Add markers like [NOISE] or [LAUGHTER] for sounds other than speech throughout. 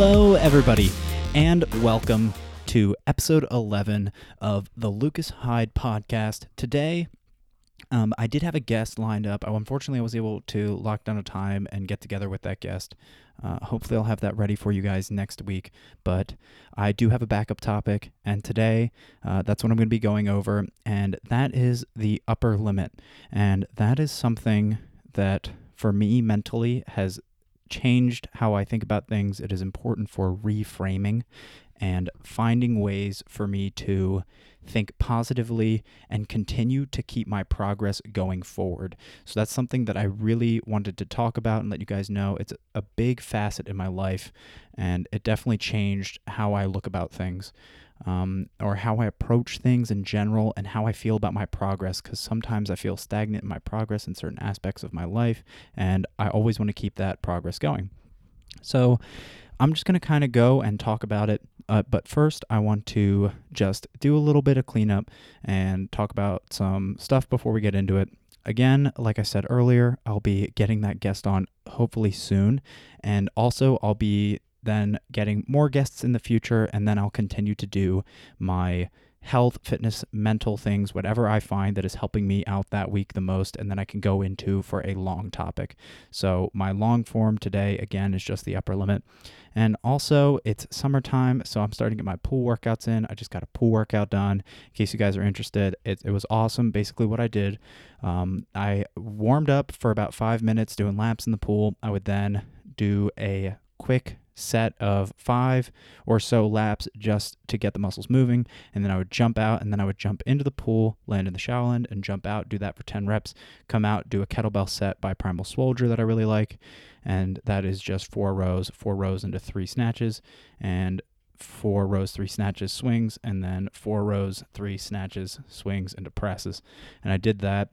Hello, everybody, and welcome to episode 11 of the Lucas Heyde podcast. Today, um, I did have a guest lined up. Unfortunately, I was able to lock down a time and get together with that guest. Uh, hopefully, I'll have that ready for you guys next week. But I do have a backup topic, and today uh, that's what I'm going to be going over, and that is the upper limit. And that is something that, for me mentally, has changed how I think about things. It is important for reframing and finding ways for me to think positively and continue to keep my progress going forward. So that's something that I really wanted to talk about and let you guys know. It's a big facet in my life, and it definitely changed how I look about things. Um, or how I approach things in general and how I feel about my progress. Because sometimes I feel stagnant in my progress in certain aspects of my life, and I always want to keep that progress going. So, I'm just going to kind of go and talk about it. Uh, but first, I want to just do a little bit of cleanup and talk about some stuff before we get into it. Again, like I said earlier, I'll be getting that guest on hopefully soon. And also, I'll be then getting more guests in the future, and then I'll continue to do my health, fitness, mental things, whatever I find that is helping me out that week the most, and then I can go into for a long topic. So, my long form today, again, is just the upper limit. And also, it's summertime, so I'm starting to get my pool workouts in. I just got a pool workout done. In case you guys are interested, it, it was awesome. Basically, what I did, um, I warmed up for about five minutes doing laps in the pool. I would then do a quick set of five or so laps just to get the muscles moving. And then I would jump out and then I would jump into the pool, land in the end, and jump out, do that for 10 reps, come out, do a kettlebell set by Primal Soldier that I really like. And that is just four rows, four rows into three snatches, and four rows, three snatches, swings, and then four rows, three snatches, swings, into presses. And I did that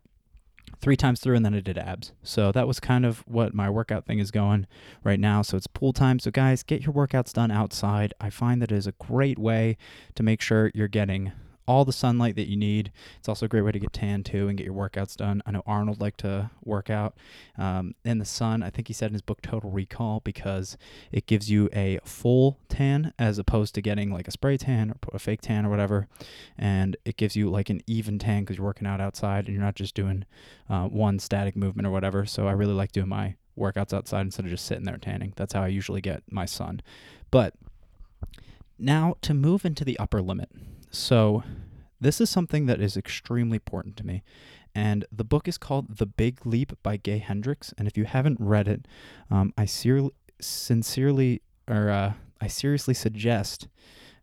three times through and then I did abs. So that was kind of what my workout thing is going right now. So it's pool time. So guys, get your workouts done outside. I find that is a great way to make sure you're getting all the sunlight that you need. It's also a great way to get tan too and get your workouts done. I know Arnold liked to work out um, in the sun. I think he said in his book Total Recall because it gives you a full tan as opposed to getting like a spray tan or a fake tan or whatever. And it gives you like an even tan because you're working out outside and you're not just doing uh, one static movement or whatever. So I really like doing my workouts outside instead of just sitting there tanning. That's how I usually get my sun. But now to move into the upper limit. So, this is something that is extremely important to me. And the book is called The Big Leap by Gay Hendricks. And if you haven't read it, um, I ser- sincerely or uh, I seriously suggest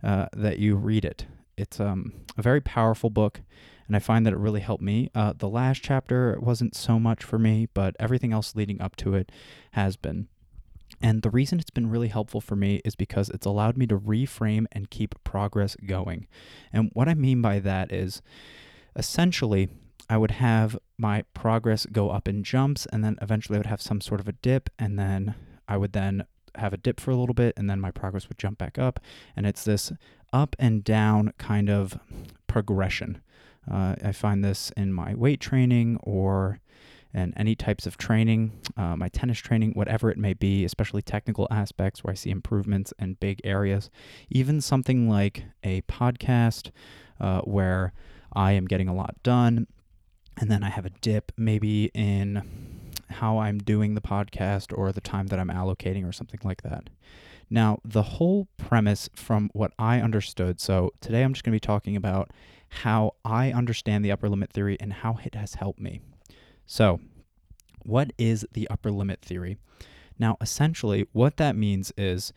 uh, that you read it. It's um, a very powerful book, and I find that it really helped me. Uh, the last chapter wasn't so much for me, but everything else leading up to it has been. And the reason it's been really helpful for me is because it's allowed me to reframe and keep progress going. And what I mean by that is essentially, I would have my progress go up in jumps, and then eventually I would have some sort of a dip, and then I would then have a dip for a little bit, and then my progress would jump back up. And it's this up and down kind of progression. Uh, I find this in my weight training or and any types of training, uh, my tennis training, whatever it may be, especially technical aspects where I see improvements in big areas. Even something like a podcast uh, where I am getting a lot done, and then I have a dip maybe in how I'm doing the podcast or the time that I'm allocating or something like that. Now, the whole premise from what I understood, so today I'm just going to be talking about how I understand the upper limit theory and how it has helped me. So, what is the upper limit theory? Now, essentially, what that means is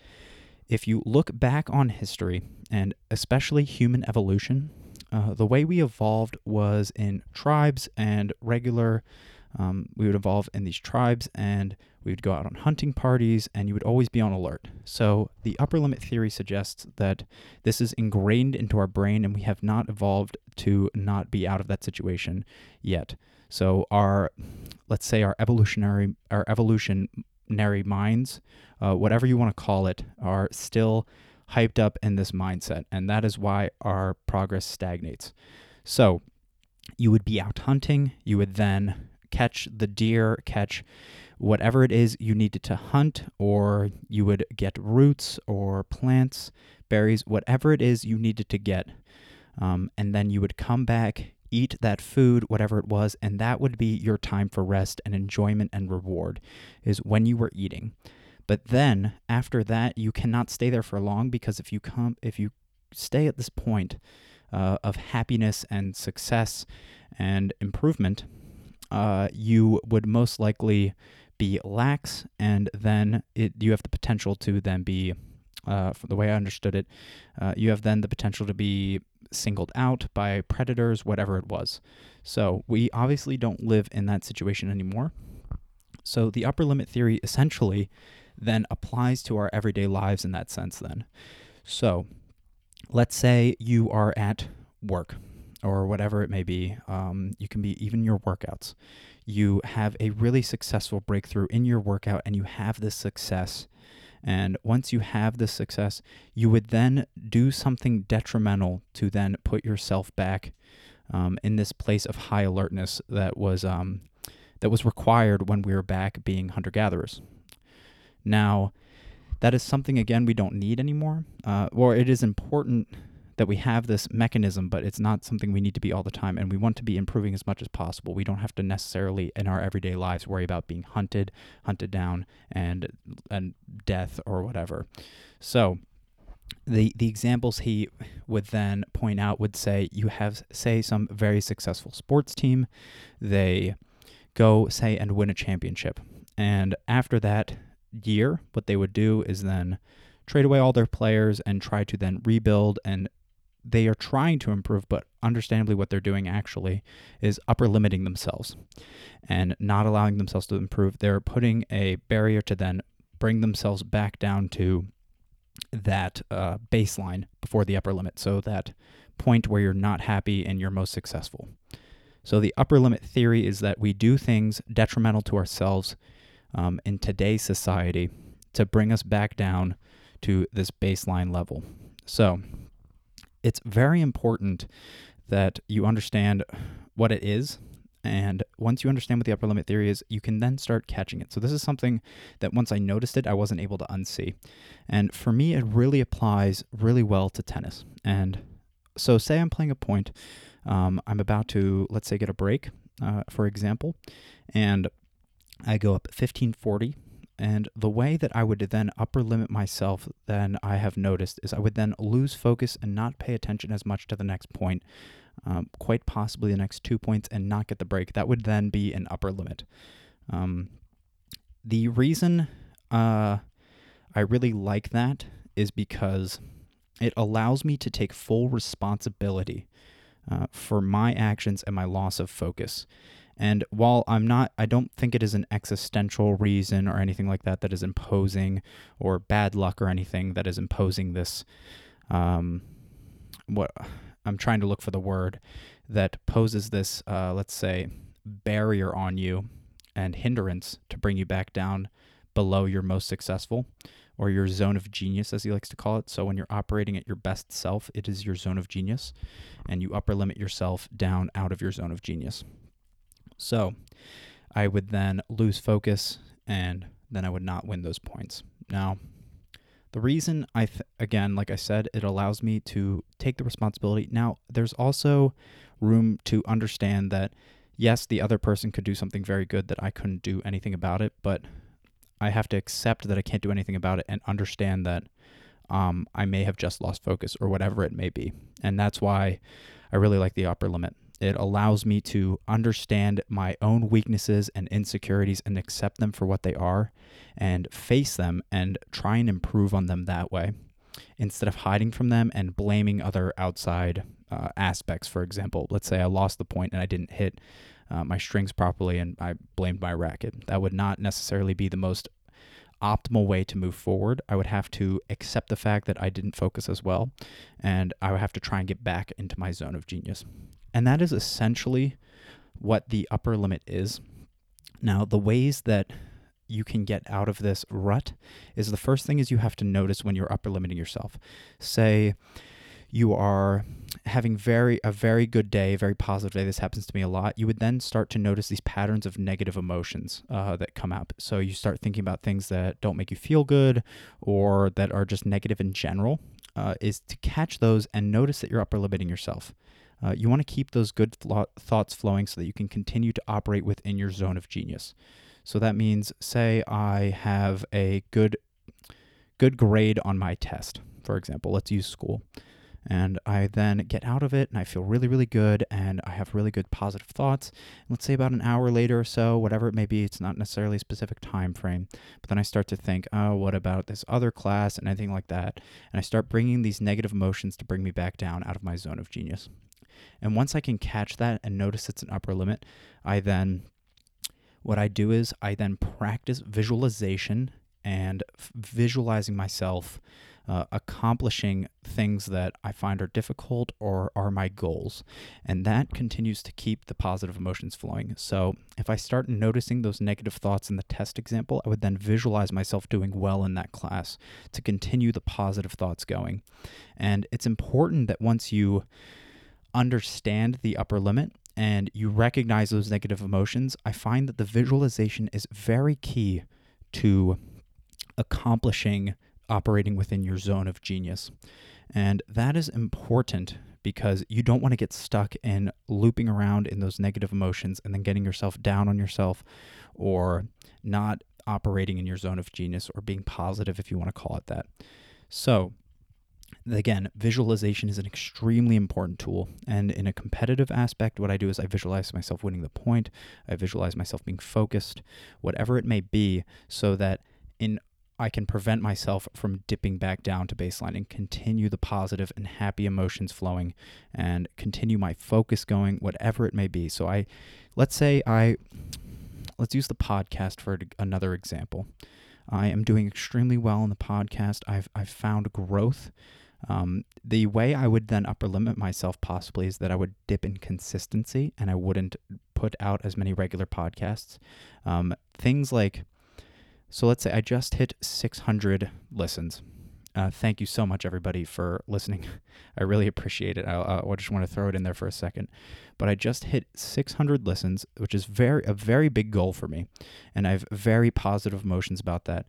if you look back on history, and especially human evolution, uh, the way we evolved was in tribes and regular. Um, we would evolve in these tribes and we would go out on hunting parties and you would always be on alert. So, the upper limit theory suggests that this is ingrained into our brain and we have not evolved to not be out of that situation yet. So our, let's say our evolutionary, our evolutionary minds, uh, whatever you want to call it, are still hyped up in this mindset, and that is why our progress stagnates. So you would be out hunting, you would then catch the deer, catch whatever it is you needed to hunt, or you would get roots or plants, berries, whatever it is you needed to get. Um, and then you would come back, eat that food, whatever it was, and that would be your time for rest and enjoyment and reward, is when you were eating. But then after that, you cannot stay there for long because if you come, if you stay at this point uh, of happiness and success and improvement, uh, you would most likely be lax, and then it, you have the potential to then be, uh, from the way I understood it, uh, you have then the potential to be singled out by predators, whatever it was. So we obviously don't live in that situation anymore. So the upper limit theory essentially then applies to our everyday lives in that sense, then. So let's say you are at work or whatever it may be. Um, you can be even your workouts. You have a really successful breakthrough in your workout and you have this success. And once you have this success, you would then do something detrimental to then put yourself back um, in this place of high alertness that was um, that was required when we were back being hunter gatherers. Now, that is something again we don't need anymore, uh, or it is important that we have this mechanism, but it's not something we need to be all the time. And we want to be improving as much as possible. We don't have to necessarily in our everyday lives worry about being hunted, hunted down, and and death or whatever. So the the examples he would then point out would say you have say some very successful sports team, they go say and win a championship, and after that year, what they would do is then trade away all their players and try to then rebuild and they are trying to improve, but understandably, what they're doing actually is upper limiting themselves and not allowing themselves to improve. They're putting a barrier to then bring themselves back down to that uh, baseline before the upper limit. So, that point where you're not happy and you're most successful. So, the upper limit theory is that we do things detrimental to ourselves um, in today's society to bring us back down to this baseline level. So, it's very important that you understand what it is. And once you understand what the upper limit theory is, you can then start catching it. So, this is something that once I noticed it, I wasn't able to unsee. And for me, it really applies really well to tennis. And so, say I'm playing a point, um, I'm about to, let's say, get a break, uh, for example, and I go up 1540 and the way that I would then upper limit myself, then I have noticed, is I would then lose focus and not pay attention as much to the next point, um, quite possibly the next two points, and not get the break. That would then be an upper limit. Um, the reason uh, I really like that is because it allows me to take full responsibility uh, for my actions and my loss of focus. And while I'm not, I don't think it is an existential reason or anything like that that is imposing, or bad luck or anything that is imposing this. Um, what I'm trying to look for the word that poses this, uh, let's say, barrier on you and hindrance to bring you back down below your most successful or your zone of genius, as he likes to call it. So when you're operating at your best self, it is your zone of genius, and you upper limit yourself down out of your zone of genius. So I would then lose focus and then I would not win those points. Now, the reason I, th- again, like I said, it allows me to take the responsibility. Now, there's also room to understand that, yes, the other person could do something very good that I couldn't do anything about it, but I have to accept that I can't do anything about it and understand that um, I may have just lost focus or whatever it may be. And that's why I really like the upper limit. It allows me to understand my own weaknesses and insecurities and accept them for what they are and face them and try and improve on them that way instead of hiding from them and blaming other outside uh, aspects. For example, let's say I lost the point and I didn't hit uh, my strings properly and I blamed my racket. That would not necessarily be the most optimal way to move forward. I would have to accept the fact that I didn't focus as well and I would have to try and get back into my zone of genius. And that is essentially what the upper limit is. Now, the ways that you can get out of this rut is the first thing is you have to notice when you're upper limiting yourself. Say you are having very a very good day, very positive day. This happens to me a lot. You would then start to notice these patterns of negative emotions uh, that come up. So you start thinking about things that don't make you feel good or that are just negative in general. Uh, is to catch those and notice that you're upper limiting yourself. Uh, you want to keep those good th- thoughts flowing so that you can continue to operate within your zone of genius. So that means, say, I have a good good grade on my test, for example. Let's use school and I then get out of it and I feel really, really good and I have really good positive thoughts. Let's say about an hour later or so, whatever it may be, it's not necessarily a specific time frame, but then I start to think, oh, what about this other class and anything like that? And I start bringing these negative emotions to bring me back down out of my zone of genius. And once I can catch that and notice it's an upper limit, I then, what I do is I then practice visualization and f- visualizing myself uh, accomplishing things that I find are difficult or are my goals. And that continues to keep the positive emotions flowing. So if I start noticing those negative thoughts in the test example, I would then visualize myself doing well in that class to continue the positive thoughts going. And it's important that once you understand the upper limit, and you recognize those negative emotions, I find that the visualization is very key to accomplishing operating within your zone of genius. And that is important because you don't want to get stuck in looping around in those negative emotions and then getting yourself down on yourself or not operating in your zone of genius or being positive, if you want to call it that. So, again, visualization is an extremely important tool. And in a competitive aspect, what I do is I visualize myself winning the point, I visualize myself being focused, whatever it may be, so that in I can prevent myself from dipping back down to baseline and continue the positive and happy emotions flowing and continue my focus going, whatever it may be. So, I, let's say I, let's use the podcast for another example. I am doing extremely well in the podcast. I've, I've found growth. Um, the way I would then upper limit myself possibly is that I would dip in consistency and I wouldn't put out as many regular podcasts. Um, things like, so let's say I just hit 600 listens. Uh, thank you so much, everybody, for listening. [LAUGHS] I really appreciate it. I, I, just want to throw it in there for a second. But I just hit 600 listens, which is very a very big goal for me, and I have very positive emotions about that.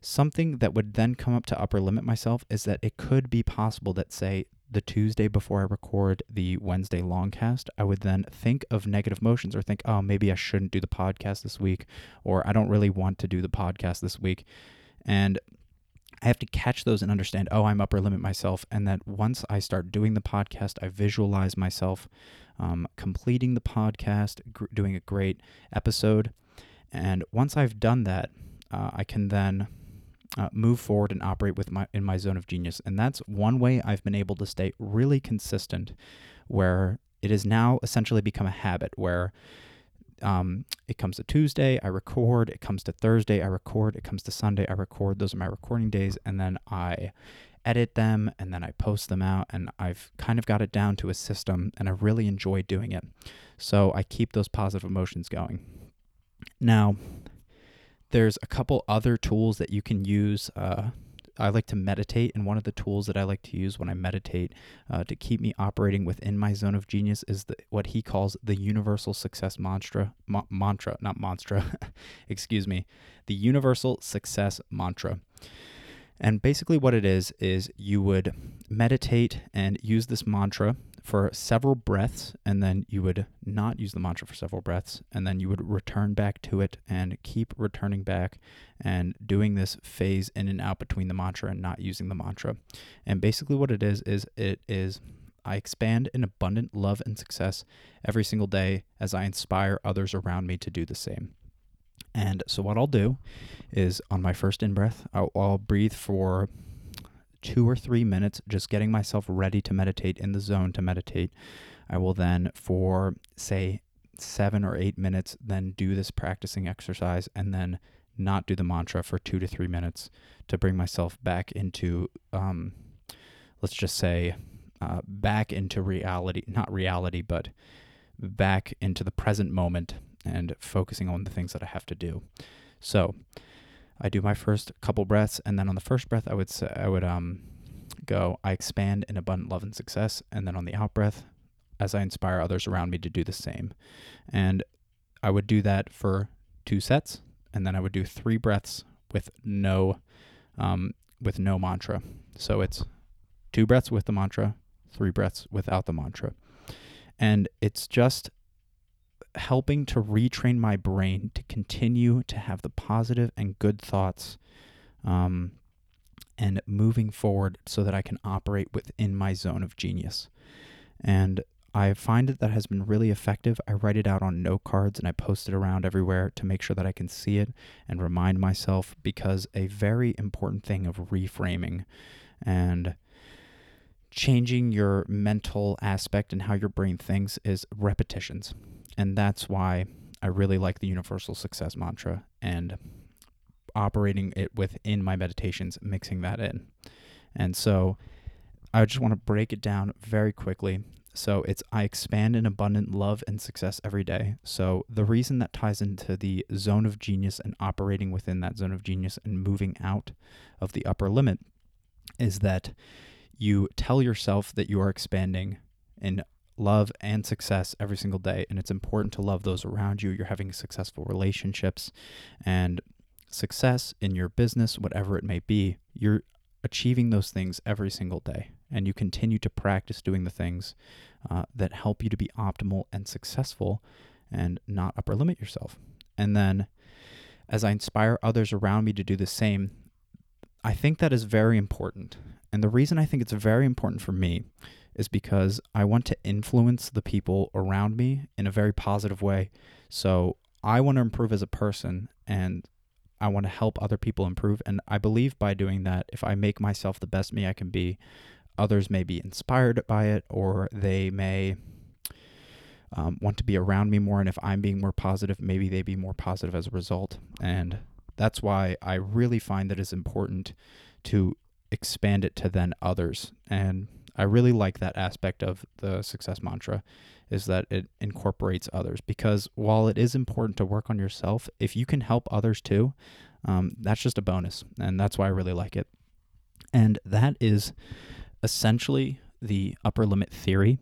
Something that would then come up to upper limit myself is that it could be possible that, say, the Tuesday before I record the Wednesday long cast, I would then think of negative emotions or think, oh, maybe I shouldn't do the podcast this week, or I don't really want to do the podcast this week. And I have to catch those and understand, oh, I'm upper limit myself. And that once I start doing the podcast, I visualize myself um, completing the podcast, gr- doing a great episode. And once I've done that, uh, I can then uh, move forward and operate with my in my zone of genius. And that's one way I've been able to stay really consistent, where it has now essentially become a habit where. Um, it comes to Tuesday, I record. It comes to Thursday, I record. It comes to Sunday, I record. Those are my recording days. And then I edit them and then I post them out. And I've kind of got it down to a system and I really enjoy doing it. So I keep those positive emotions going. Now, there's a couple other tools that you can use. Uh, I like to meditate, and one of the tools that I like to use when I meditate uh, to keep me operating within my zone of genius is the, what he calls the universal success mantra. Ma- mantra, not mantra, [LAUGHS] excuse me, the universal success mantra. And basically, what it is, is you would meditate and use this mantra for several breaths, and then you would not use the mantra for several breaths, and then you would return back to it and keep returning back and doing this phase in and out between the mantra and not using the mantra. And basically, what it is, is it is I expand in abundant love and success every single day as I inspire others around me to do the same. And so, what I'll do is on my first in breath, I'll, I'll breathe for two or three minutes, just getting myself ready to meditate in the zone to meditate. I will then, for say seven or eight minutes, then do this practicing exercise and then not do the mantra for two to three minutes to bring myself back into, um, let's just say, uh, back into reality, not reality, but back into the present moment and focusing on the things that I have to do. So, I do my first couple breaths, and then on the first breath, I would say, I would um, go, I expand in abundant love and success. And then on the out breath, as I inspire others around me to do the same. And I would do that for two sets, and then I would do three breaths with no, um, with no mantra. So it's two breaths with the mantra, three breaths without the mantra, and it's just helping to retrain my brain to continue to have the positive and good thoughts um, and moving forward so that I can operate within my zone of genius. And I find that that has been really effective. I write it out on note cards and I post it around everywhere to make sure that I can see it and remind myself because a very important thing of reframing and changing your mental aspect and how your brain thinks is repetitions. And that's why I really like the universal success mantra and operating it within my meditations, mixing that in. And so I just want to break it down very quickly. So it's I expand in abundant love and success every day. So the reason that ties into the zone of genius and operating within that zone of genius and moving out of the upper limit is that you tell yourself that you are expanding in love and success every single day. And it's important to love those around you. You're having successful relationships and success in your business, whatever it may be. You're achieving those things every single day. And you continue to practice doing the things uh, that help you to be optimal and successful and not upper limit yourself. And then as I inspire others around me to do the same, I think that is very important. And the reason I think it's very important for me is because I want to influence the people around me in a very positive way. So I want to improve as a person and I want to help other people improve. And I believe by doing that, if I make myself the best me I can be, others may be inspired by it or they may um, want to be around me more. And if I'm being more positive, maybe they be more positive as a result. And that's why I really find that it's important to expand it to then others. And I really like that aspect of the success mantra is that it incorporates others because while it is important to work on yourself, if you can help others too, um, that's just a bonus. And that's why I really like it. And that is essentially the upper limit theory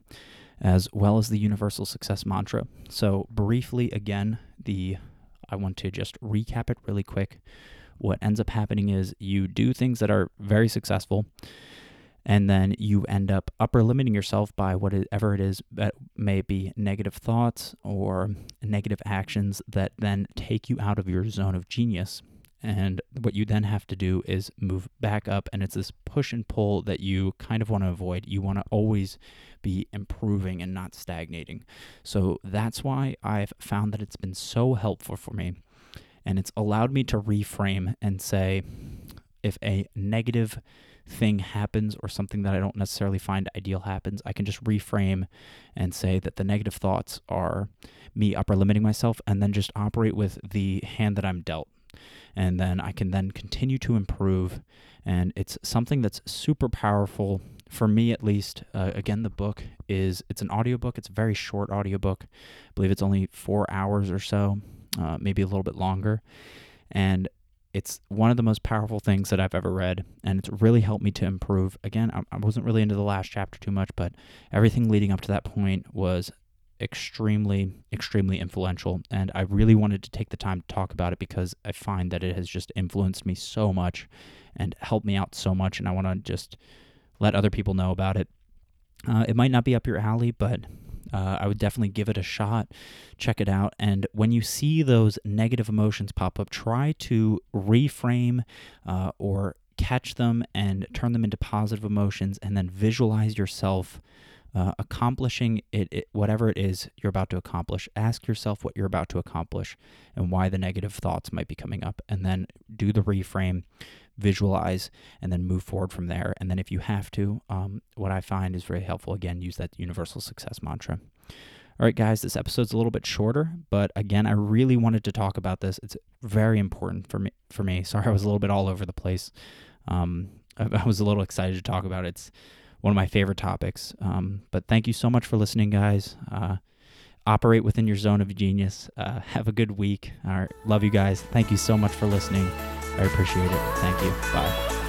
as well as the universal success mantra. So, briefly, again, the I want to just recap it really quick. What ends up happening is you do things that are very successful and then you end up upper limiting yourself by whatever it is that may be negative thoughts or negative actions that then take you out of your zone of genius. And what you then have to do is move back up, and it's this push and pull that you kind of want to avoid. You want to always be improving and not stagnating. So that's why I've found that it's been so helpful for me. And it's allowed me to reframe and say, if a negative thing happens or something that I don't necessarily find ideal happens, I can just reframe and say that the negative thoughts are me upper limiting myself and then just operate with the hand that I'm dealt. And then I can then continue to improve. And it's something that's super powerful for me at least. Uh, again, the book is it's an audiobook. It's a very short audiobook. I believe it's only four hours or so, uh, maybe a little bit longer. And it's one of the most powerful things that I've ever read, and it's really helped me to improve. Again, I, wasn't really into the last chapter too much, but everything leading up to that point was extremely, extremely influential. And I really wanted to take the time to talk about it because I find that it has just influenced me so much and helped me out so much. And I want to just let other people know about it. Uh, it might not be up your alley, but uh, I would definitely give it a shot. Check it out. And when you see those negative emotions pop up, try to reframe uh, or catch them and turn them into positive emotions and then visualize yourself uh, accomplishing it, it, whatever it is you're about to accomplish. Ask yourself what you're about to accomplish and why the negative thoughts might be coming up, and then do the reframe visualize, and then move forward from there. And then if you have to, um, what I find is very helpful, again, use that universal success mantra. All right, guys, this episode's a little bit shorter, but again, I really wanted to talk about this. It's very important for me. For me, [LAUGHS] sorry, I was a little bit all over the place. Um, I, [LAUGHS] I, was a little excited to talk about it. It's one of my favorite topics. Um, but thank you so much for listening, guys. Uh, operate within your zone of genius. Uh, [LAUGHS] have a good week. All right, love you guys. Thank you so much for listening. I appreciate it. Thank you. Bye.